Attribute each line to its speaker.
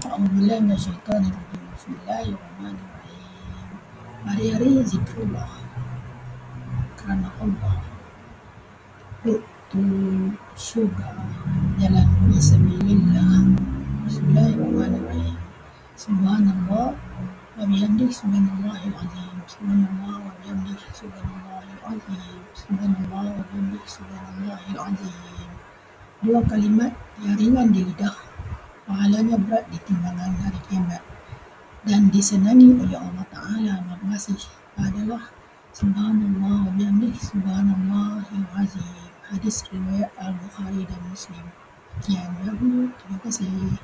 Speaker 1: A'udzubillahi minasyaitonirrajim. Bismillahirrahmanirrahim. Hari-hari zikrullah kerana Allah. Duk tu syurga jalan fisabilillah. Bismillahirrahmanirrahim. Subhanallah wa bihamdihi subhanallahil azim. Subhanallah wa bihamdihi subhanallahil azim. Subhanallah wa bihamdihi subhanallahil azim. Dua kalimat yang ringan di lidah, pahalanya berat di timbangan hari kiamat dan disenangi oleh Allah Ta'ala Maha Pengasih adalah Subhanallah wa bihamdihi subhanallahil azim. Hadis riwayat Al-Bukhari dan Muslim. Sekian dahulu. Terima kasih.